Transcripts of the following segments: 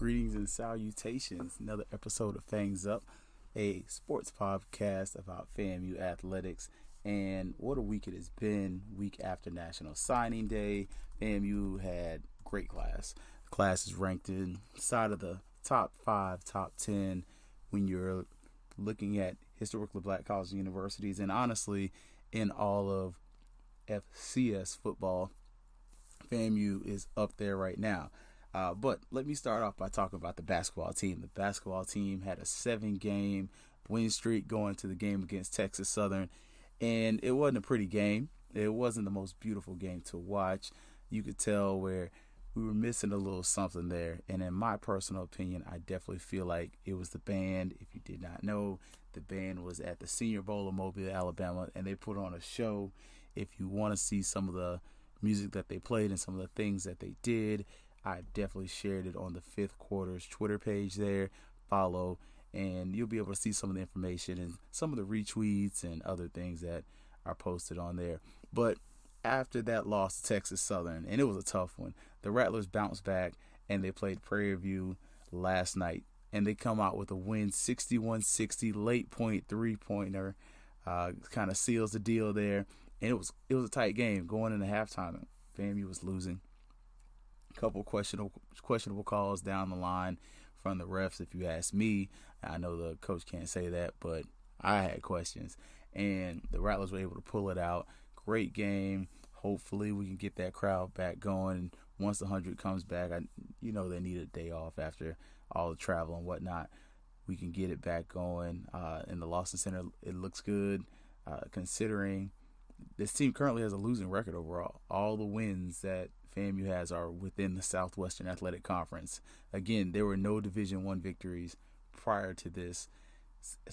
Greetings and salutations. Another episode of Fangs Up, a sports podcast about FAMU athletics and what a week it has been. Week after National Signing Day, FAMU had great class. Class is ranked inside of the top five, top ten when you're looking at historically black colleges and universities, and honestly, in all of FCS football, FAMU is up there right now. Uh, but let me start off by talking about the basketball team. The basketball team had a seven game win streak going to the game against Texas Southern, and it wasn't a pretty game. It wasn't the most beautiful game to watch. You could tell where we were missing a little something there. And in my personal opinion, I definitely feel like it was the band. If you did not know, the band was at the Senior Bowl of Mobile, Alabama, and they put on a show. If you want to see some of the music that they played and some of the things that they did, I definitely shared it on the fifth quarter's Twitter page there. Follow, and you'll be able to see some of the information and some of the retweets and other things that are posted on there. But after that loss to Texas Southern, and it was a tough one, the Rattlers bounced back and they played Prairie View last night. And they come out with a win 61 60, late point three pointer. Uh, kind of seals the deal there. And it was it was a tight game going into halftime. FAMU was losing couple questionable questionable calls down the line from the refs. If you ask me, I know the coach can't say that, but I had questions, and the Rattlers were able to pull it out. Great game. Hopefully, we can get that crowd back going. Once the hundred comes back, I you know they need a day off after all the travel and whatnot. We can get it back going. Uh, in the Lawson Center, it looks good, uh, considering this team currently has a losing record overall. All the wins that FAMU has are within the Southwestern Athletic Conference. Again, there were no Division One victories prior to this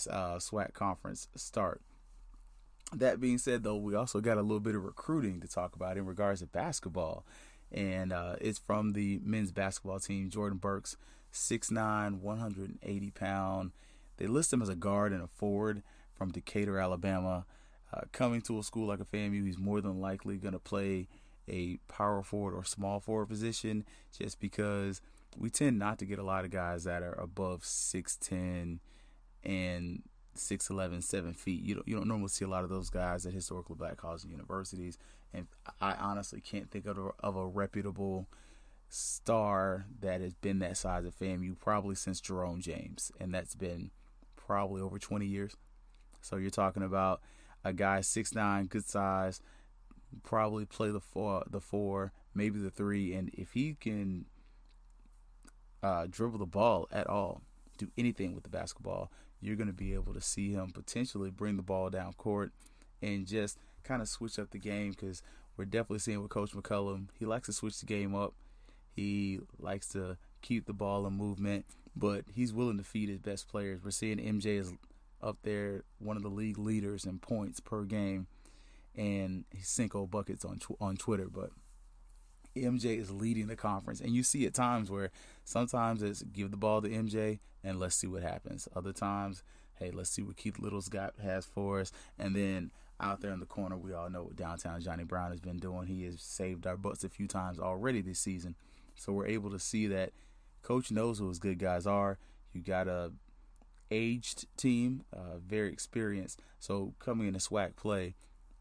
uh, SWAC conference start. That being said, though, we also got a little bit of recruiting to talk about in regards to basketball, and uh, it's from the men's basketball team. Jordan Burks, 6'9", 180 pound. They list him as a guard and a forward from Decatur, Alabama. Uh, coming to a school like a FAMU, he's more than likely going to play a power forward or small forward position just because we tend not to get a lot of guys that are above 6'10 and 6'11, 7 feet. You don't, you don't normally see a lot of those guys at historically black colleges and universities. And I honestly can't think of a, of a reputable star that has been that size at FAMU probably since Jerome James. And that's been probably over 20 years. So you're talking about a guy 6'9, good size, probably play the four, the four, maybe the three, and if he can uh, dribble the ball at all, do anything with the basketball, you're going to be able to see him potentially bring the ball down court and just kind of switch up the game because we're definitely seeing with Coach McCullum. He likes to switch the game up. He likes to keep the ball in movement, but he's willing to feed his best players. We're seeing MJ is up there, one of the league leaders in points per game and Cinco buckets on tw- on Twitter, but MJ is leading the conference, and you see at times where sometimes it's give the ball to MJ and let's see what happens. Other times, hey, let's see what Keith Little's got has for us, and then out there in the corner, we all know what downtown Johnny Brown has been doing. He has saved our butts a few times already this season, so we're able to see that coach knows who his good guys are. You got a aged team, uh, very experienced. So coming in a SWAC play,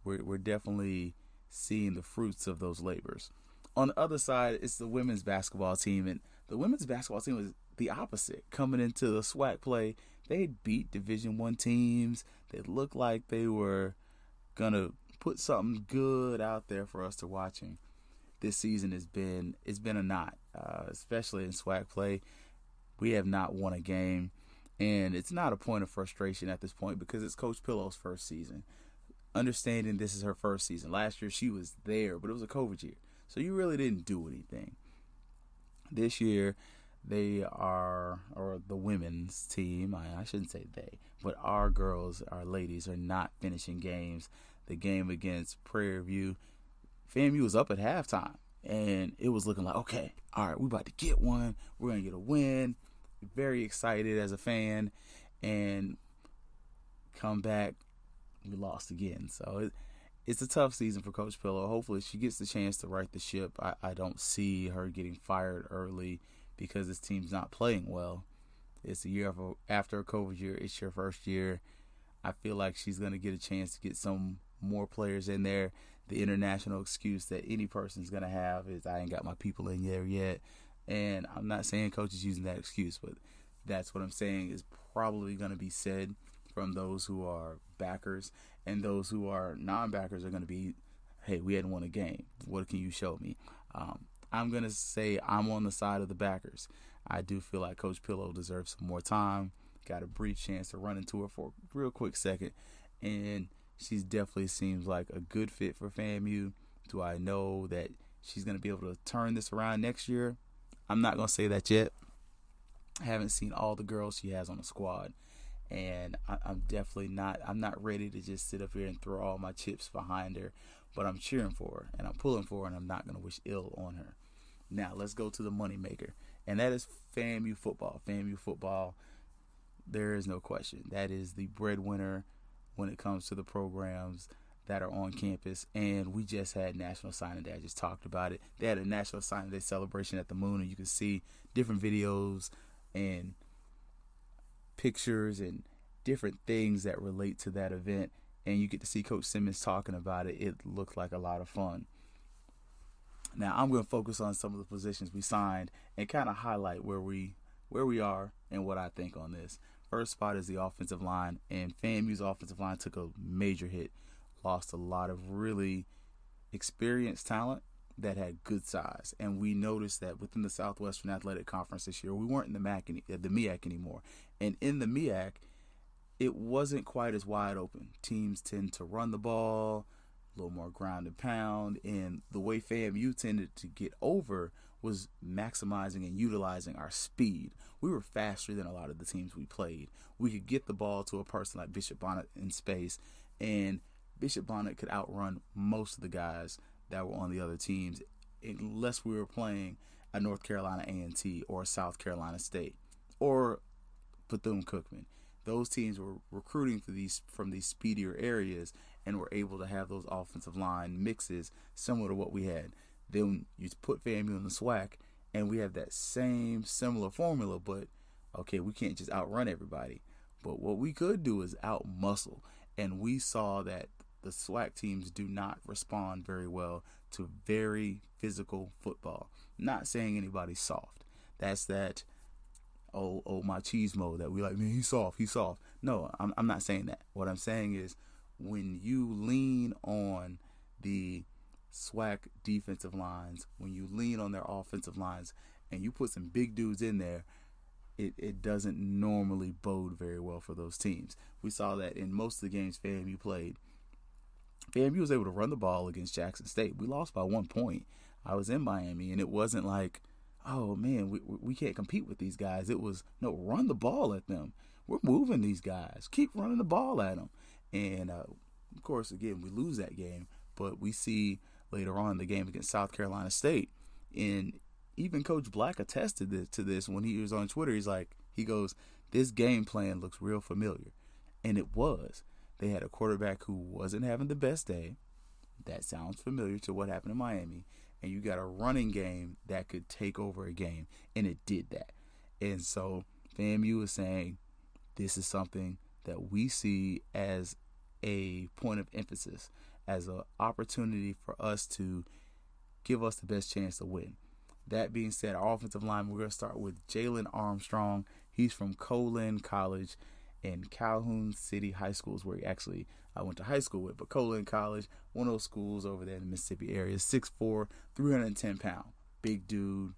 we're, we're definitely seeing the fruits of those labors. On the other side, it's the women's basketball team, and the women's basketball team was the opposite. Coming into the SWAC play, they beat Division One teams. They looked like they were gonna put something good out there for us to watching. This season has been it's been a knot, uh, especially in SWAC play. We have not won a game, and it's not a point of frustration at this point because it's Coach Pillow's first season understanding this is her first season. Last year she was there, but it was a COVID year. So you really didn't do anything. This year they are or the women's team, I, I shouldn't say they, but our girls, our ladies are not finishing games. The game against Prairie View, FAMU was up at halftime and it was looking like, okay, all right, we're about to get one. We're gonna get a win. Very excited as a fan, and come back we lost again. So it, it's a tough season for Coach Pillow. Hopefully, she gets the chance to right the ship. I, I don't see her getting fired early because this team's not playing well. It's a year after a COVID year. It's your first year. I feel like she's going to get a chance to get some more players in there. The international excuse that any person's going to have is I ain't got my people in there yet. And I'm not saying coaches using that excuse, but that's what I'm saying is probably going to be said from those who are backers and those who are non-backers are going to be, hey, we hadn't won a game. What can you show me? Um, I'm going to say I'm on the side of the backers. I do feel like Coach Pillow deserves some more time. Got a brief chance to run into her for a real quick second, and she definitely seems like a good fit for FAMU. Do I know that she's going to be able to turn this around next year? I'm not going to say that yet. I haven't seen all the girls she has on the squad, and I, am definitely not. I'm not ready to just sit up here and throw all my chips behind her, but I'm cheering for her and I'm pulling for her, and I'm not going to wish ill on her. Now let's go to the moneymaker, and that is FAMU football. FAMU football, there is no question. That is the breadwinner when it comes to the programs that are on campus. And we just had National Signing Day. I just talked about it. They had a National Signing Day celebration at the Moon, and you can see different videos and pictures and different things that relate to that event. And you get to see Coach Simmons talking about it. It looked like a lot of fun. Now I'm going to focus on some of the positions we signed and kind of highlight where we where we are and what I think on this. First spot is the offensive line, and FAMU's offensive line took a major hit, lost a lot of really experienced talent that had good size, and we noticed that within the Southwestern Athletic Conference this year, we weren't in the MAC, any, uh, the MEAC anymore, and in the MEAC, it wasn't quite as wide open. Teams tend to run the ball, a little more ground and pound, and the way FAMU tended to get over was maximizing and utilizing our speed. We were faster than a lot of the teams we played. We could get the ball to a person like Bishop Bonnet in space, and Bishop Bonnet could outrun most of the guys that were on the other teams, unless we were playing a North Carolina A&T or South Carolina State or Bethune Cookman. Those teams were recruiting for these from these speedier areas and were able to have those offensive line mixes similar to what we had. Then you put FAMU in the SWAC, and we have that same similar formula, but okay, we can't just outrun everybody. But what we could do is out muscle, and we saw that the SWAC teams do not respond very well to very physical football. Not saying anybody's soft. That's that oh oh machismo that we like, man, he's soft, he's soft. No, I'm I'm not saying that. What I'm saying is when you lean on the SWAC defensive lines, when you lean on their offensive lines, and you put some big dudes in there, it, it doesn't normally bode very well for those teams. We saw that in most of the games FAMU played. FAMU was able to run the ball against Jackson State. We lost by one point. I was in Miami, and it wasn't like, oh man, we, we can't compete with these guys. It was, no, run the ball at them. We're moving these guys. Keep running the ball at them. And uh, of course, again, we lose that game, but we see later on the game against South Carolina State. And even Coach Black attested this, to this when he was on Twitter. He's like, he goes, this game plan looks real familiar. And it was. They had a quarterback who wasn't having the best day. That sounds familiar to what happened in Miami. And you got a running game that could take over a game. And it did that. And so FAMU is saying this is something that we see as a point of emphasis as an opportunity for us to give us the best chance to win. That being said, our offensive line, we're going to start with Jalen Armstrong. He's from Co-Lin College and Calhoun City High Schools, where he actually I went to high school with. But Co-Lin College, one of those schools over there in the Mississippi area, 6'4", 310 pound, big dude,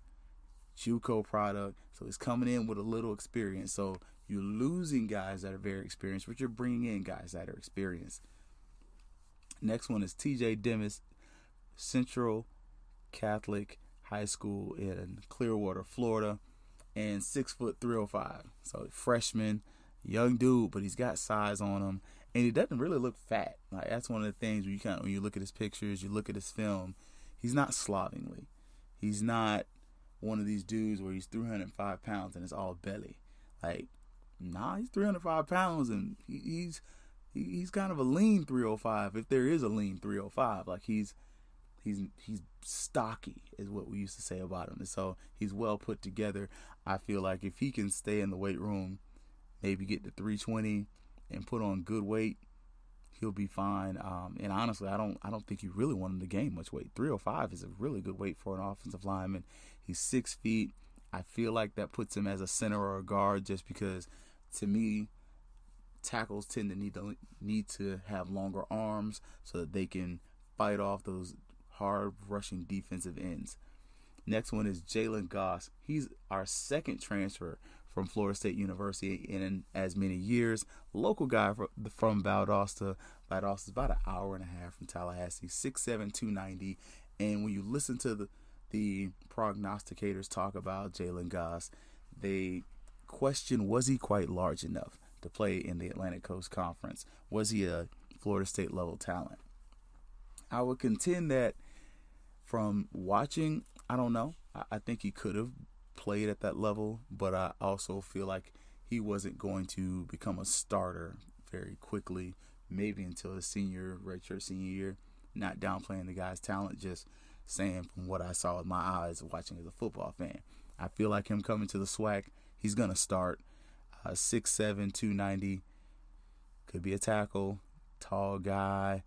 JUCO product. So he's coming in with a little experience. So you're losing guys that are very experienced, but you're bringing in guys that are experienced. Next one is TJ Demas, Central Catholic High School in Clearwater, Florida, and six foot three oh five. So freshman, young dude, but he's got size on him, and he doesn't really look fat. Like that's one of the things when you kind of, when you look at his pictures, you look at his film, he's not slovenly. He's not one of these dudes where he's 305 pounds and it's all belly. Like, nah, he's 305 pounds and he's he's kind of a lean 305 if there is a lean 305 like he's he's he's stocky is what we used to say about him. And so he's well put together. I feel like if he can stay in the weight room, maybe get to 320 and put on good weight, he'll be fine. Um, and honestly, I don't I don't think you really want him to gain much weight. 305 is a really good weight for an offensive lineman. He's six feet. I feel like that puts him as a center or a guard just because to me tackles tend to need to need to have longer arms so that they can fight off those hard rushing defensive ends. Next one is Jalen Goss. He's our second transfer from Florida State University in as many years. Local guy from Valdosta. Valdosta is about an hour and a half from Tallahassee. 6'7", 290. And when you listen to the the prognosticators talk about Jalen Goss, they question was he quite large enough to play in the Atlantic Coast Conference? Was he a Florida State level talent? I would contend that from watching, I don't know. I, I think he could have played at that level, but I also feel like he wasn't going to become a starter very quickly, maybe until his senior, redshirt senior year. Not downplaying the guy's talent, just saying from what I saw with my eyes watching as a football fan. I feel like him coming to the SWAC, he's going to start. Uh, 6'7, 290. Could be a tackle, tall guy.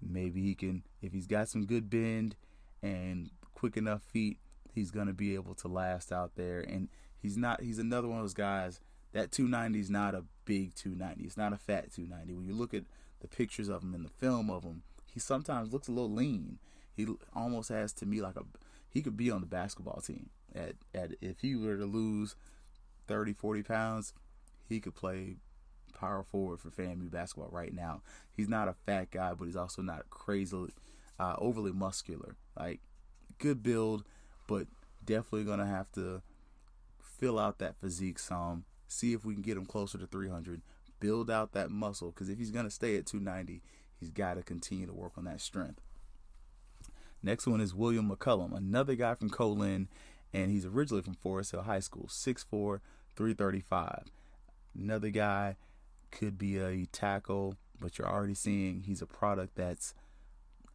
Maybe he can, if he's got some good bend and quick enough feet, he's going to be able to last out there. And he's not, he's another one of those guys. That 290 is not a big 290. It's not a fat 290. When you look at the pictures of him and the film of him, he sometimes looks a little lean he almost has to me like a he could be on the basketball team. At at if he were to lose 30, 40 pounds, he could play power forward for FAMU basketball right now. He's not a fat guy, but he's also not crazy, uh, overly muscular. Like good build, but definitely gonna have to fill out that physique some. See if we can get him closer to 300. Build out that muscle because if he's gonna stay at 290, he's got to continue to work on that strength. Next one is William McCullum, another guy from Co-Lin, and he's originally from Forest Hill High School, 6'4", 335. Another guy could be a tackle, but you're already seeing he's a product that's,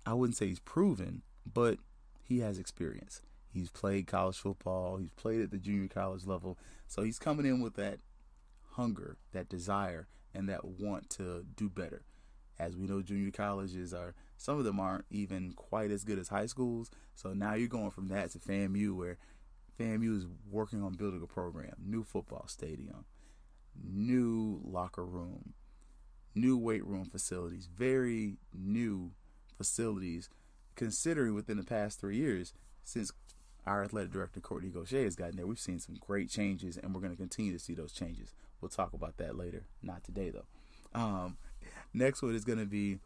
I wouldn't say he's proven, but he has experience. He's played college football, he's played at the junior college level, so he's coming in with that hunger, that desire, and that want to do better. As we know, junior colleges are some of them aren't even quite as good as high schools. So now you're going from that to FAMU, where FAMU is working on building a program, new football stadium, new locker room, new weight room facilities, very new facilities, considering within the past three years since our athletic director Kortne Gosha has gotten there, we've seen some great changes, and we're going to continue to see those changes. We'll talk about that later, not today though. Um, next one is going to be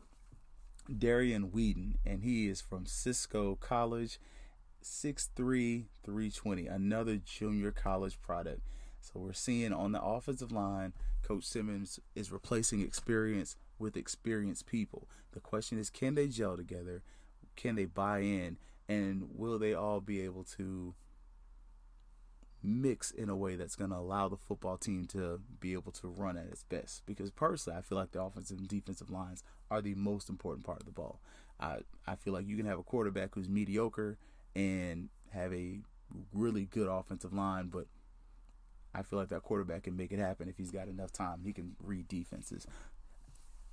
Darian Whedon, and he is from Cisco College, 6'3, 320, another junior college product. So we're seeing on the offensive line, Coach Simmons is replacing experience with experienced people. The question is, can they gel together? Can they buy in? And will they all be able to mix in a way that's going to allow the football team to be able to run at its best. Because personally, I feel like the offensive and defensive lines are the most important part of the ball. I I feel like you can have a quarterback who's mediocre and have a really good offensive line, but I feel like that quarterback can make it happen if he's got enough time. He can read defenses.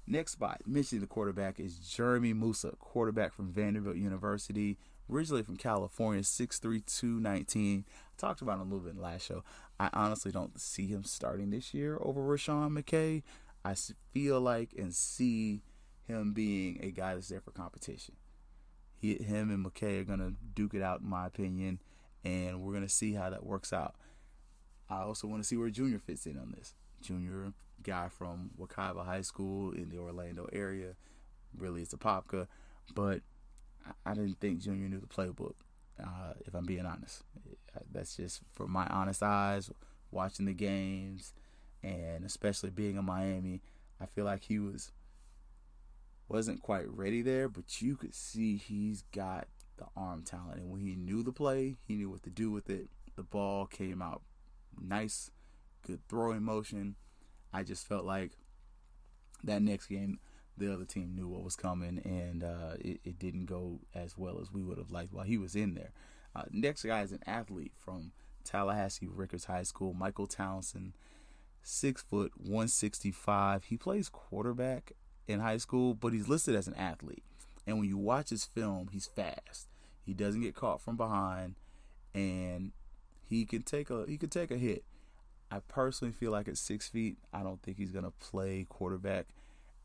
Next spot, mentioning the quarterback is Jeremy Moussa, quarterback from Vanderbilt University, originally from California, 6'3", 219. I talked about him a little bit in last show. I honestly don't see him starting this year over Rasean McKay. I feel like and see him being a guy that's there for competition. He, him and McKay are gonna duke it out, in my opinion, and we're gonna see how that works out. I also want to see where Junior fits in on this. Junior guy from Wekiva High School in the Orlando area, really is Apopka, but I didn't think Junior knew the playbook. Uh, if I'm being honest, that's just from my honest eyes watching the games, and especially being in Miami. I feel like he was wasn't quite ready there, but you could see he's got the arm talent, and when he knew the play, he knew what to do with it. The ball came out nice, good throwing motion. I just felt like that next game the other team knew what was coming, and uh, it, it, didn't go as well as we would have liked while he was in there. Uh, next guy is an athlete from Tallahassee Rickards High School, Michael Townsend, six foot, 165. He plays quarterback in high school, but he's listed as an athlete. And when you watch his film, he's fast. He doesn't get caught from behind, and he can take a he could take a hit. I personally feel like at six feet, I don't think he's gonna play quarterback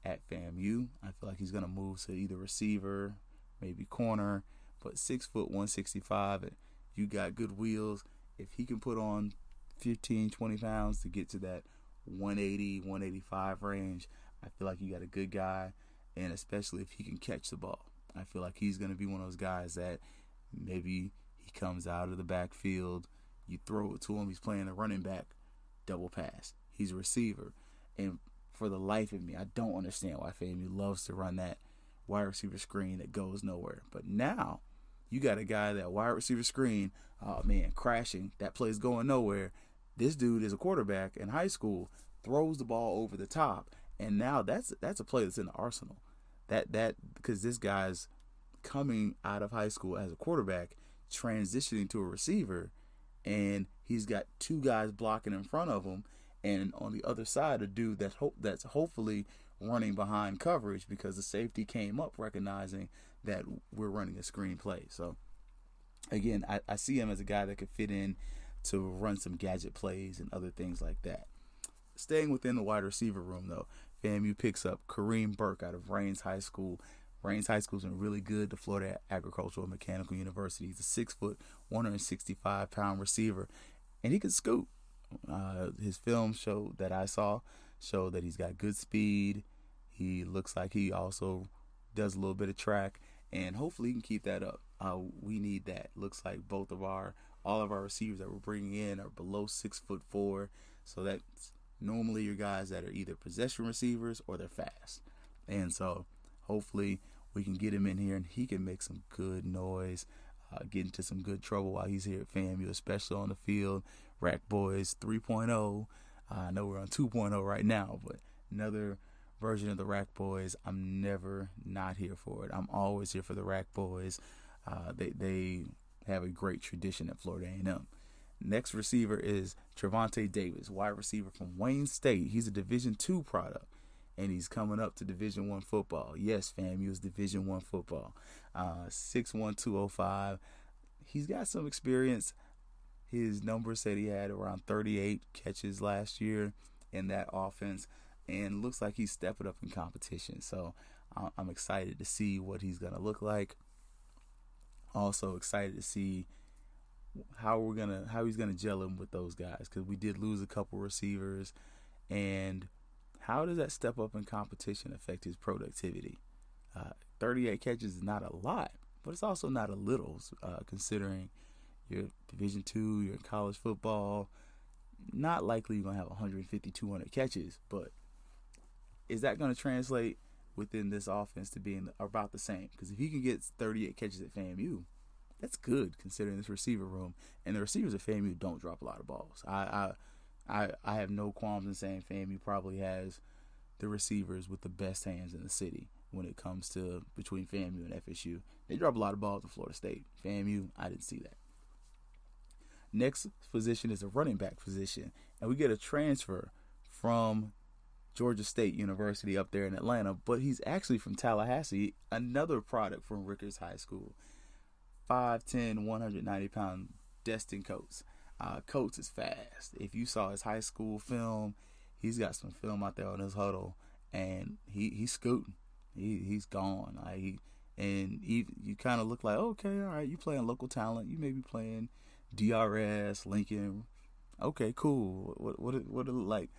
at FAMU. I feel like he's gonna move to either receiver, maybe corner. But six foot one sixty five, you got good wheels. If he can put on 15, 20 pounds to get to that 180, 185 range, I feel like you got a good guy. And especially if he can catch the ball, I feel like he's going to be one of those guys that maybe he comes out of the backfield, you throw it to him, he's playing a running back, double pass. He's a receiver. And for the life of me, I don't understand why FAMU loves to run that wide receiver screen that goes nowhere. But now you got a guy that wide receiver screen, oh man, crashing, that play's going nowhere. This dude is a quarterback in high school, throws the ball over the top, and now that's that's a play that's in the arsenal. That that because this guy's coming out of high school as a quarterback, transitioning to a receiver, and he's got two guys blocking in front of him, and on the other side a dude that hope that's hopefully running behind coverage because the safety came up recognizing that we're running a screen play. So again, I, I see him as a guy that could fit in to run some gadget plays and other things like that. Staying within the wide receiver room though, FAMU picks up Kareem Burke out of Raines High School. Raines High School's been really good to Florida Agricultural Mechanical University. He's a six foot, 165 pound receiver, and he can scoot. Uh, his film show that I saw showed that he's got good speed. He looks like he also does a little bit of track, and hopefully he can keep that up. Uh, we need that. Looks like both of our all of our receivers that we're bringing in are below six foot four, so that's normally your guys that are either possession receivers or they're fast, and so hopefully we can get him in here and he can make some good noise. Uh, get into some good trouble while he's here at FAMU, especially on the field. RAC Boys 3.0. Uh, I know we're on 2.0 right now, but another version of the Rack Boys. I'm never not here for it. I'm always here for the Rack Boys. Uh, they they have a great tradition at Florida A&M. Next receiver is Trevante Davis, wide receiver from Wayne State. He's a Division two product, and he's coming up to Division one football. Yes, FAMU is Division one football. Uh, six one two zero oh five. He's got some experience. His numbers said he had around 38 catches last year in that offense and looks like he's stepping up in competition. So I'm excited to see what he's going to look like. Also excited to see how we're gonna how he's gonna gel him with those guys because we did lose a couple receivers, and how does that step up in competition affect his productivity? Uh, 38 catches is not a lot, but it's also not a little uh, considering you're Division two, you're in college football. Not likely you're gonna have 150, 200 catches, but is that to translate within this offense to being about the same? Because if he can get 38 catches at FAMU, that's good considering this receiver room. And the receivers at FAMU don't drop a lot of balls. I I I, I have no qualms in saying FAMU probably has the receivers with the best hands in the city when it comes to between FAMU and FSU. They drop a lot of balls to Florida State. FAMU, I didn't see that. Next position is a running back position, and we get a transfer from Georgia State University up there in Atlanta, but he's actually from Tallahassee, another product from Rickards High School. 5'10, 190 pound Destin Coates. Uh, Coates is fast. If you saw his high school film, he's got some film out there on his huddle, and he he's scooting. He he's gone. Like he, and he, you kind of look like okay, all right, you playing local talent. You may be playing DRS, Lincoln. Okay, cool. What what what, it look like?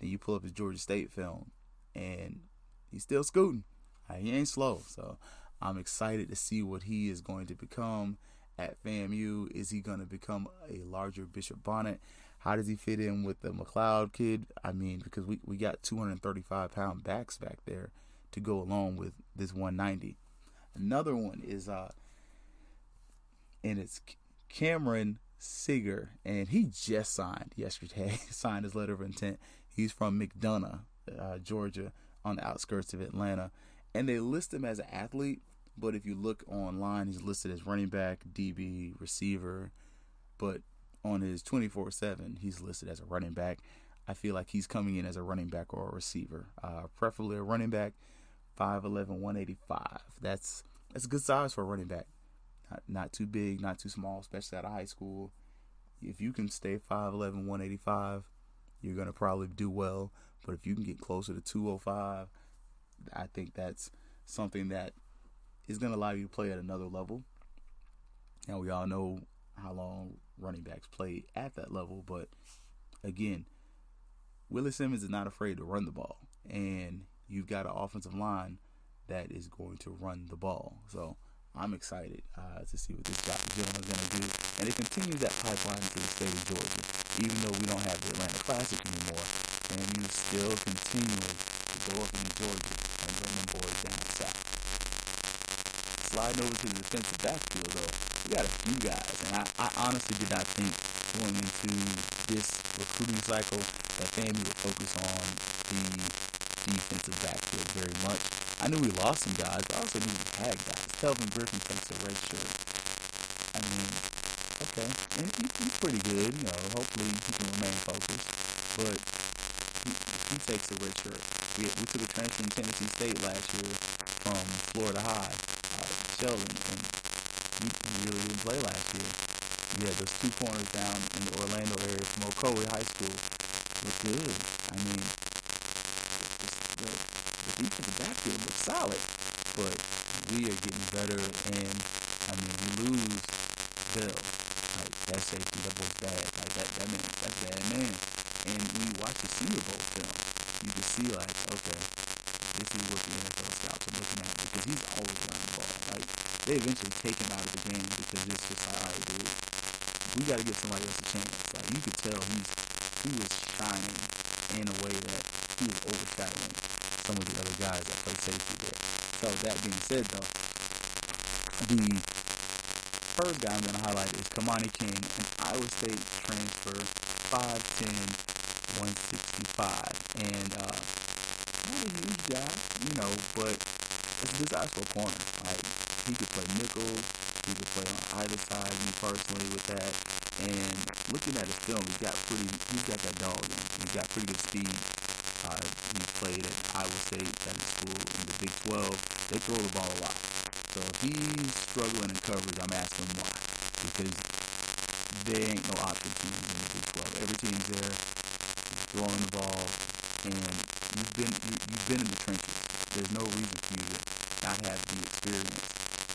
Then you pull up his Georgia State film, and he's still scooting. He ain't slow. So I'm excited to see what he is going to become at FAMU. Is he going to become a larger Bishop Bonnet? How does he fit in with the McLeod kid? I mean, because we, we got 235 pound backs back there to go along with this 190. Another one is, uh, and it's Cameron Seeger, and he just signed yesterday, signed his letter of intent He's from McDonough, uh, Georgia, on the outskirts of Atlanta, and they list him as an athlete. But if you look online, he's listed as running back, DB, receiver. But on his 24 7, he's listed as a running back. I feel like he's coming in as a running back or a receiver, uh, preferably a running back, 5'11, 185. That's that's a good size for a running back. Not, not too big, not too small, especially out of high school. If you can stay 5'11, 185, you're going to probably do well. But if you can get closer to 205, I think that's something that is going to allow you to play at another level. Now, we all know how long running backs play at that level, but again, Willie Simmons is not afraid to run the ball, and you've got an offensive line that is going to run the ball. So I'm excited uh, to see what this gentleman is going to do, and it continues that pipeline to the state of Georgia. Even though we don't have the Atlanta Classic anymore, and you still continuing to go up into Georgia and bring them boys down south. Sliding over to the defensive backfield, though, we got a few guys, and I, I honestly did not think going into this recruiting cycle that FAMU would focus on the defensive backfield very much. I knew we lost some guys, but I also knew we had guys. Kelvin Griffin takes a red shirt. I mean, okay, and he, he's pretty good. You know, hopefully he can remain focused. But he, he takes a red shirt. We, we took a transfer in Tennessee State last year from Florida High, uh, Sheldon, and he, he really didn't play last year. Yeah, those two corners down in the Orlando area from Ocoee High School look good. I mean, the, the, the defensive backfield looks solid, but we are getting better. And I mean, we lose Bell. Like that safety, that boy's bad. Like that, that man, that's bad man. And when you watch the Senior Bowl film, you can see like, okay, this is what the NFL scouts are looking at because he's always running the ball. Like they eventually take him out of the game because it's just like, all right, dude we got to give somebody else a chance. Like you could tell he's he was shining in a way that he was overshadowing some of the other guys that play safety there. So that being said, though, the first guy I'm going to highlight is Kamani King, an Iowa State transfer, 5'10", 165, and uh, not a huge guy, you know, but it's a desirable corner. Like he could play nickel, he could play on either side, me personally, with that. And looking at his film, he's got pretty, he's got that dog in him. He's got pretty good speed. Uh, he played at Iowa State, at his school in the Big 12. They throw the ball a lot. So if he's struggling in coverage, I'm asking why. Because there ain't no option teams in the Big 12. Every team's there, throwing the ball, and you've been you, you've been in the trenches. There's no reason for you to not have the experience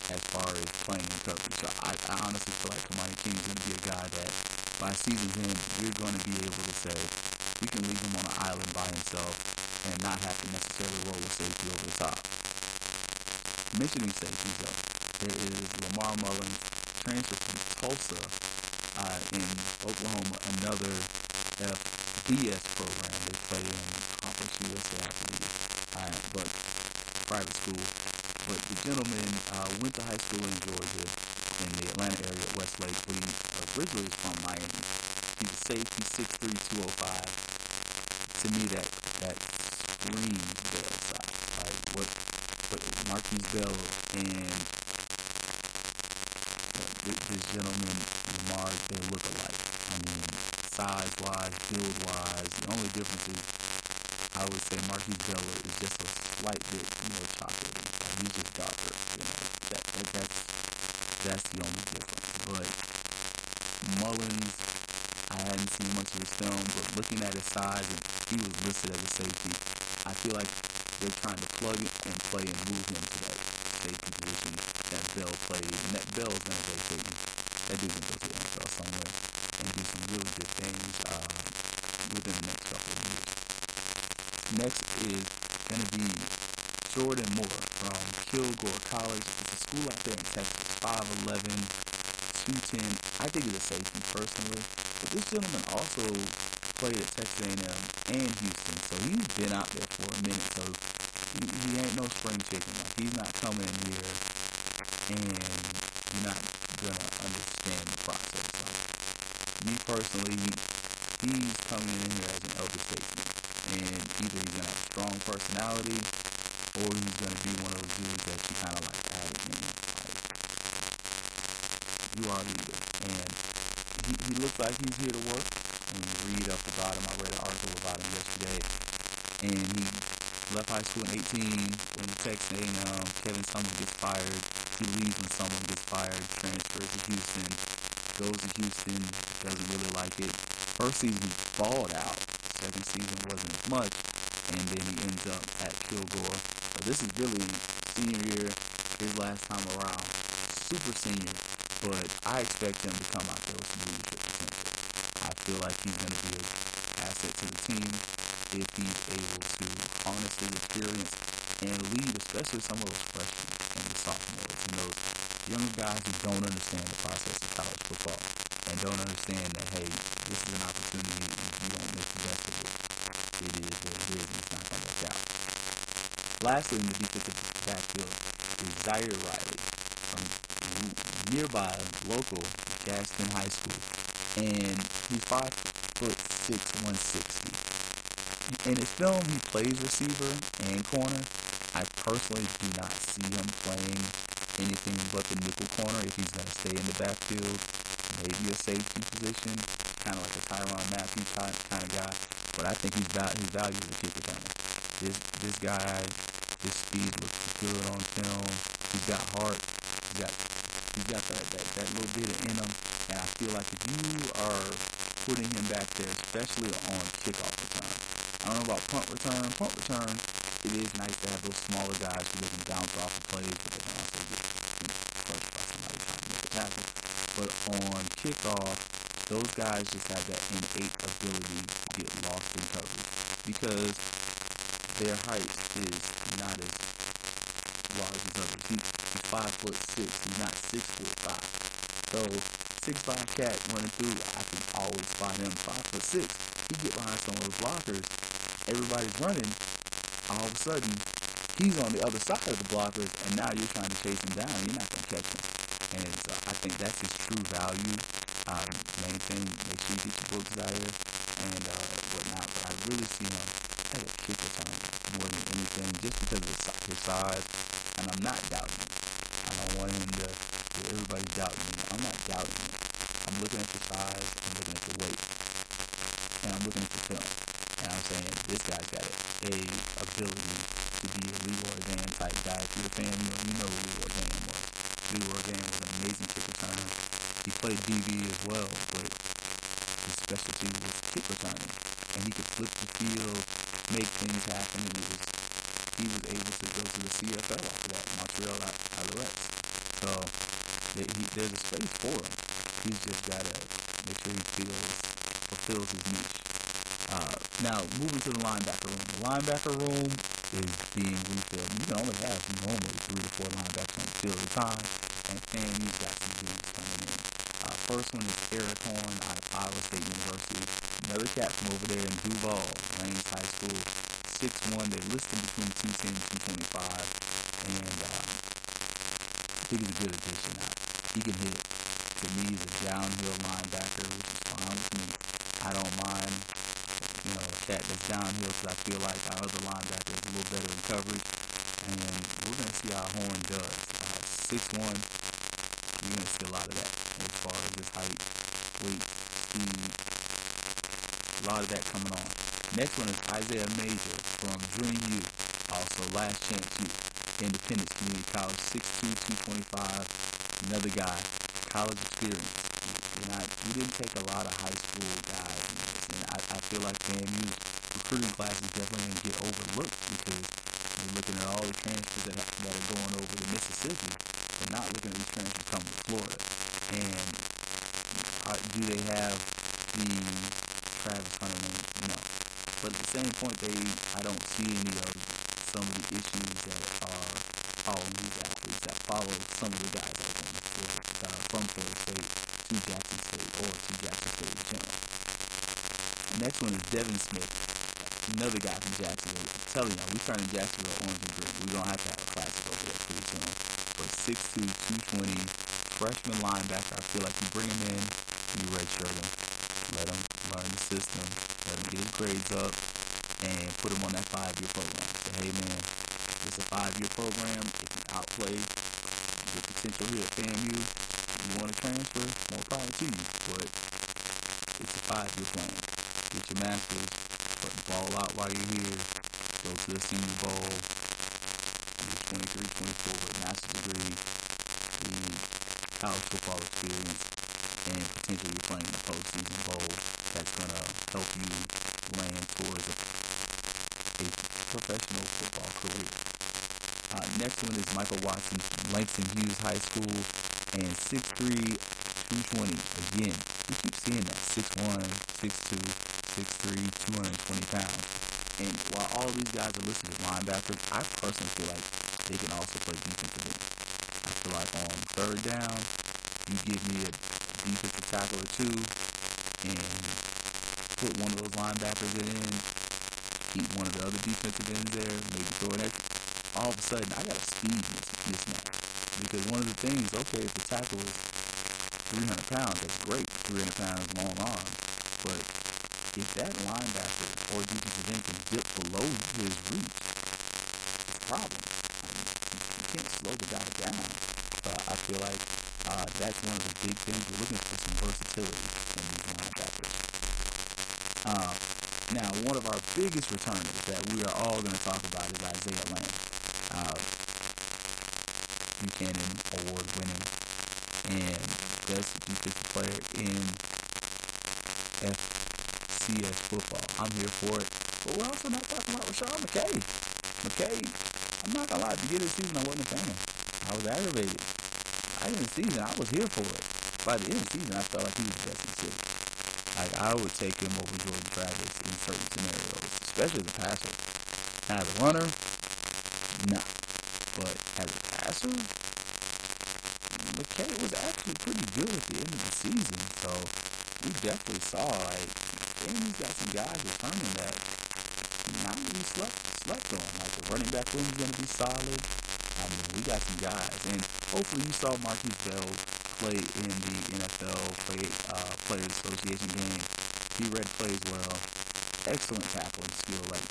as far as playing in coverage. So I, I honestly feel like Kamani King is going to be a guy that by season's end, we're going to be able to say we can leave him on an island by himself and not have to necessarily roll a safety over the top. Mentioning safeties though, there is Lamar Mullins, transfer from Tulsa uh, in Oklahoma, another FBS program. They play in Conference USA, I believe, uh, but private school but the gentleman uh, went to high school in Georgia, in the Atlanta area at Westlake, but he originally is from Miami. He's a safety, 6'3", 205. To me, that that screams Bell size. Like what, what Markquese Bell and uh, this gentleman Lamar, they look alike. I mean, size-wise, build-wise, the only difference is I would say Markquese Bell is just a slight bit, know, chocolate he's just darker. You know, that, that that's that's the only difference. But Mullins, I hadn't seen much of his film, but looking at his size, and he was listed as a safety. I feel like they're trying to plug and play and move him to that safety position that Bell played, and that Bell's gonna go to that dude's gonna go to the NFL somewhere and do some really good things uh, within the next couple of years. Next is gonna be Jordan Moore from Kilgore College. It's a school out there in Texas, 5'11", 210. I think he's a safety personally. But this gentleman also played at Texas A&M and Houston, so he's been out there for a minute. So he, he ain't no spring chicken. Like he's not coming in here and you're not gonna understand the process. Like me personally, he, he's coming in here as an elder statesman, and either he's gonna have a strong personality or he's gonna be one of those dudes that you kind of like, hey, you know, like you are leader, and he, he looks like he's here to work. When you read up about him, I read an article about him yesterday, and he left high school in 18 when the Texas A&M. Kevin Sumlin gets fired. He leaves when Sumlin gets fired. Transfers to Houston. Goes to Houston. Doesn't really like it. First season he balled out. Second season wasn't as much, and then he ends up at Kilgore. So this is really senior year, his last time around. Super senior, but I expect him to come out there with some leadership potential. I feel like he's going to be an asset to the team if he's able to harness his experience and lead, especially some of those freshmen and the sophomores and those younger guys who don't understand the process of college football and don't understand that, hey, this is an opportunity and if you don't make the best of it, it is what it is and it's not going to work out. Lastly, in the defensive backfield is Zaire Riley from nearby local Gaston High School. And he's five foot six, 160. In his film, he plays receiver and corner. I personally do not see him playing anything but the nickel corner if he's going to stay in the backfield. Maybe a safety position, kind of like a Tyrann Mathieu kind of guy. But I think he's val- his value is a kick returner. This this guy, his speed looks good on film. He's got heart. He's got he's got that, that, that little bit in him. And I feel like if you are putting him back there, especially on kickoff return, I don't know about punt return. Punt return, it is nice to have those smaller guys who they can bounce off of plays, but they can also get crushed by somebody trying to make a tackle. But on kickoff, those guys just have that innate ability to get lost in coverage because their height is not as large as others. He, he's five foot six. He's not six foot five. So six five cat running through, I can always spot him. Five foot six. He get behind some of those blockers. Everybody's running. All of a sudden, he's on the other side of the blockers, and now you're trying to chase him down. You're not gonna catch him. And so I think that's his true value. Um, main thing, make sure you get your books out here and uh, whatnot. But I really see him as a kick return more than anything, just because of his size. And I'm not doubting him. I want him to. Everybody's doubting him. I'm not doubting him. I'm looking at the size. I'm looking at the weight, and I'm looking at the film. And I'm saying this guy's got a ability to be a Leroy Vann type guy. If you're a fan, you know, you know who Leroy Vann was. Leroy Vann was an amazing kick returner. He played DB as well, but his specialty was kick returning. And he could flip the field, make things happen, and it was he was able to go to the CFL after that, Montreal Alouettes. So he, there's a space for him. He's just got to make sure he feels fulfills his niche. Uh, now, moving to the linebacker room. The linebacker room is being refilled. You can only have normally three to four linebackers on the field at a time, and FAMU's got some dudes coming in. Uh, first one is Eric Horn out of Iowa State University. Another cat from over there in Duval, Lanes High School. 6'1", they listed between 210 and 225, and um, I think he's a good addition. Now, he can hit. To me, he's a downhill linebacker, which is fine with me. I don't mind you know, a cat that's downhill because I feel like our other linebacker is a little better in coverage. And we're going to see how Horn does. Uh, 6'1", you're going to see a lot of that as far as his height, weight, speed. A lot of that coming on. Next one is Isaiah Major from Dream U, also Last Chance U, Independence Community College, 6'2", 225. Another guy, college experience. You're not, we didn't take a lot of high school guys and I, I feel like FAMU's recruiting class is definitely going to get overlooked because you're looking at all the transfers that, that are going over to Mississippi and not looking at these transfers coming to Florida. And are, do they have the Travis Hunter? No. But at the same point, they I don't see any of some of the issues that are following these athletes that follow some of the guys that to Florida, uh, from Florida State to Jackson State or to Jackson State in general. Next one is Devin Smith, another guy from Jacksonville. I'm telling y'all, we turning Jacksonville orange and green. We don't have to have a classic over there pretty soon. But 6'2", 220, freshman linebacker. I feel like you bring him in, you redshirt him, let him learn the system, let him get his grades up, and put him on that five-year program. Say, hey man, it's a five-year program. If you outplay the potential here at FAMU, you want to transfer, more power to you. But it's a five-year plan. Get your master's, put the ball out while you're here, go to the senior bowl, you're 23, 24 with a master's degree, the college football experience, and potentially playing in a postseason bowl that's going to help you land towards a, a professional football career. Uh, next one is Michael Watson, Langston Hughes High School, and 6'3", 220. Again, we keep seeing that 6'1", 6'2", 6'3", 220 pounds. And while all these guys are listed as linebackers, I personally feel like they can also play defensive end. I feel like on third down, you give me a defensive tackle or two and put one of those linebackers in, keep one of the other defensive ends there, maybe throw an extra. All of a sudden, I got a speed mismatch. Because one of the things, okay, if the tackle is 300 pounds, that's great, 300 pounds long arm. But if that linebacker or defensive end can dip below his reach, it's a problem. I mean, you can't slow the guy down. Uh, I feel like uh, that's one of the big things. We're looking for some versatility in these linebackers. Uh, now, one of our biggest returners that we are all going to talk about is Isaiah Land. Uh, Buchanan Award winning and best defensive player in FCS football. I'm here for it. But we're also not talking about Rasean McKay. McKay, I'm not gonna lie, at the beginning of the season I wasn't a fan. I was aggravated. Of the season, I was here for it. By the end of the season, I felt like he was the best in the city. Like I would take him over Jordan Travis in certain scenarios, especially as a passer. As a runner, nah. But as a passer, McKay was actually pretty good at the end of the season. So we definitely saw like, he's got some guys returning that not really slept slept on. Like the running back room is gonna be solid. Mean, we got some guys, and hopefully you saw Markquese Bell play in the NFL play, uh, Players Association game. He read plays well. Excellent tackling skill. Like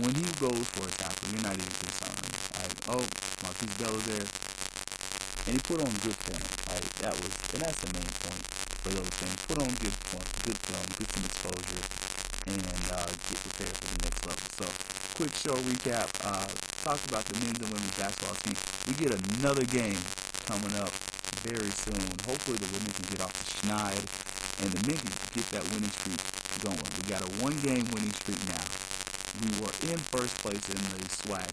when he goes for a tackle, you're not even concerned. Like, oh, Markquese Bell is there, and he put on good film. Like that was, and that's the main point for those things. Put on good, good film, get some exposure, and uh, get prepared for the next level. So, quick show recap. Uh, talked about the men's and women's basketball team. We get another game coming up very soon. Hopefully, the women can get off the schneid, and the men can get that winning streak going. We got a one-game winning streak now. We were in first place in the SWAC.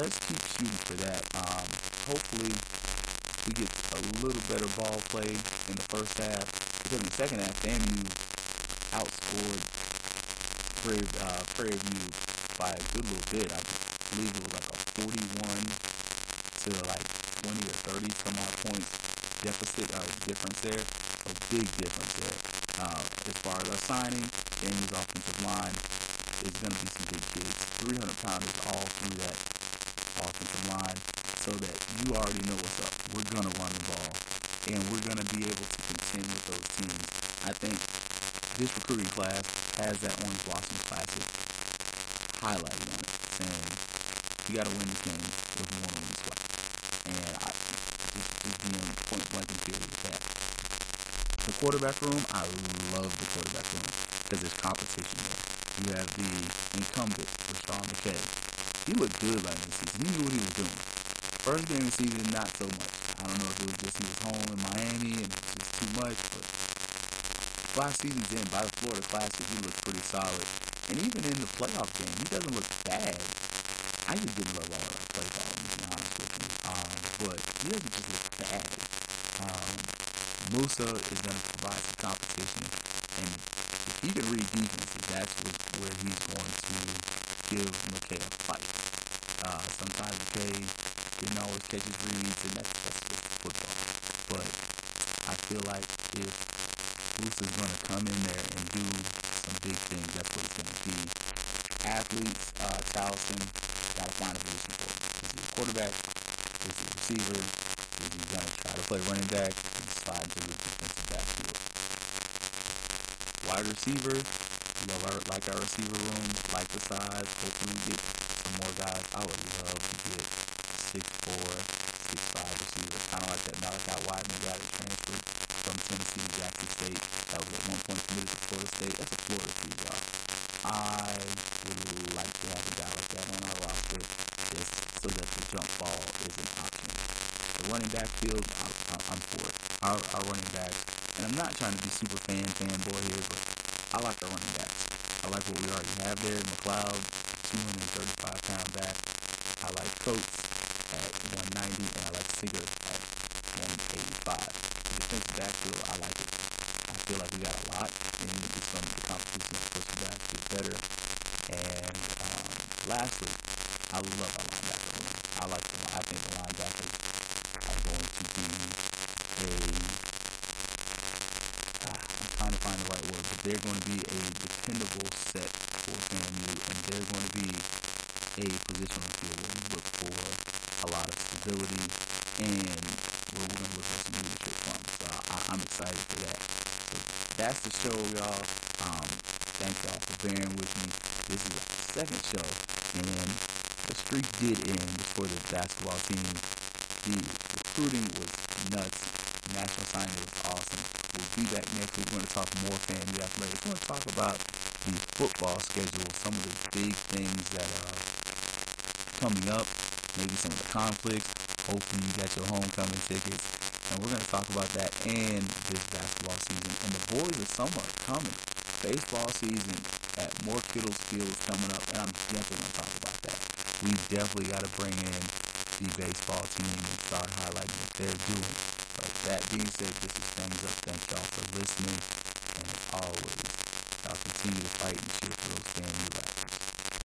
Let's keep shooting for that. Um, hopefully, we get a little better ball play in the first half because in the second half, FAMU outscored Prairie, uh, Prairie View by a good little bit. I believe it was like a 41 to like 20 or 30 some odd points deficit or difference there. A big difference there. Uh, as far as our signing, FAMU's offensive line is going to be some big kids. 300 pounders all through that offensive line so that you already know what's up. We're going to run the ball and we're going to be able to contend with those teams. I think this recruiting class has that Orange Blossom Classic highlighted on it, saying you got to win this game if you want to win this way. And I just, just being point blank and period with that. The quarterback room, I love the quarterback room because there's competition there. You have the incumbent, Rasean McKay. He looked good last season. He knew what he was doing. First game of the season, not so much. I don't know if it was just he was home in Miami and it was just too much, but last seasons in, by the Florida Classic, he looked pretty solid. And even in the playoff game, he doesn't look bad. I just didn't love all that play ball, to be honest with you. Um, but he doesn't just look bad. Um, Moussa is going to provide some competition, and if he can read defenses, that's where he's going to give McKay a fight. Uh, sometimes McKay didn't always catch his reads, and that's, that's just football. But I feel like if Moussa's going to come in there and do some big things, that's what it's going to be. Athletes, uh, Charleston, got to find a position for him. Is he a quarterback? Is he a receiver? Is he going to try to play running back and slide into the defensive backfield? Wide receiver, love our like our receiver room, like the size. Hopefully get some more guys. I would love to get six four, six five receiver, kind of like that Malachi Wideman guy that transferred from Tennessee to Jackson State. That was at one point committed to Florida State. That's a Florida y'all. I would like to have a guy like that on our roster, just so that the jump ball is an option. The running back field, I'm, I'm for it. Our, our running backs, and I'm not trying to be super fan fanboy here, but I like our running backs. I like what we already have there. McLeod, 235 pound back. I like Coates at 190, and I like Singer at 185. The defensive backfield, I like it. I feel like we got a lot, and it's going to be the competition. Course, you guys get better. And um, lastly, I love our linebacker room. I like the. I think the linebackers are going to be a. Ah, I'm trying to find the right word, but they're going to be a dependable set for FAMU, and they're going to be a position on field where we look for a lot of stability and where we're going to look for some leadership from. So I, I'm excited for that. So that's the show, y'all. Um, thank y'all for bearing with me. This is our second show, and the streak did end for the basketball team. The recruiting was nuts. National signing was awesome. We'll be back next week. We're going to talk more FAMU athletics. We're going to talk about the football schedule, some of the big things that are coming up, maybe some of the conflicts. Hopefully, you got your homecoming tickets. And we're going to talk about that and this basketball season. And the boys of summer coming. Baseball season at Moore Kittles Field is coming up, and I'm definitely going to talk about that. We definitely got to bring in the baseball team and start highlighting what they're doing. But that being said, this is Fangs Up. Thank y'all for listening. And as always, y'all continue to fight and cheer for those FAMU Rattlers.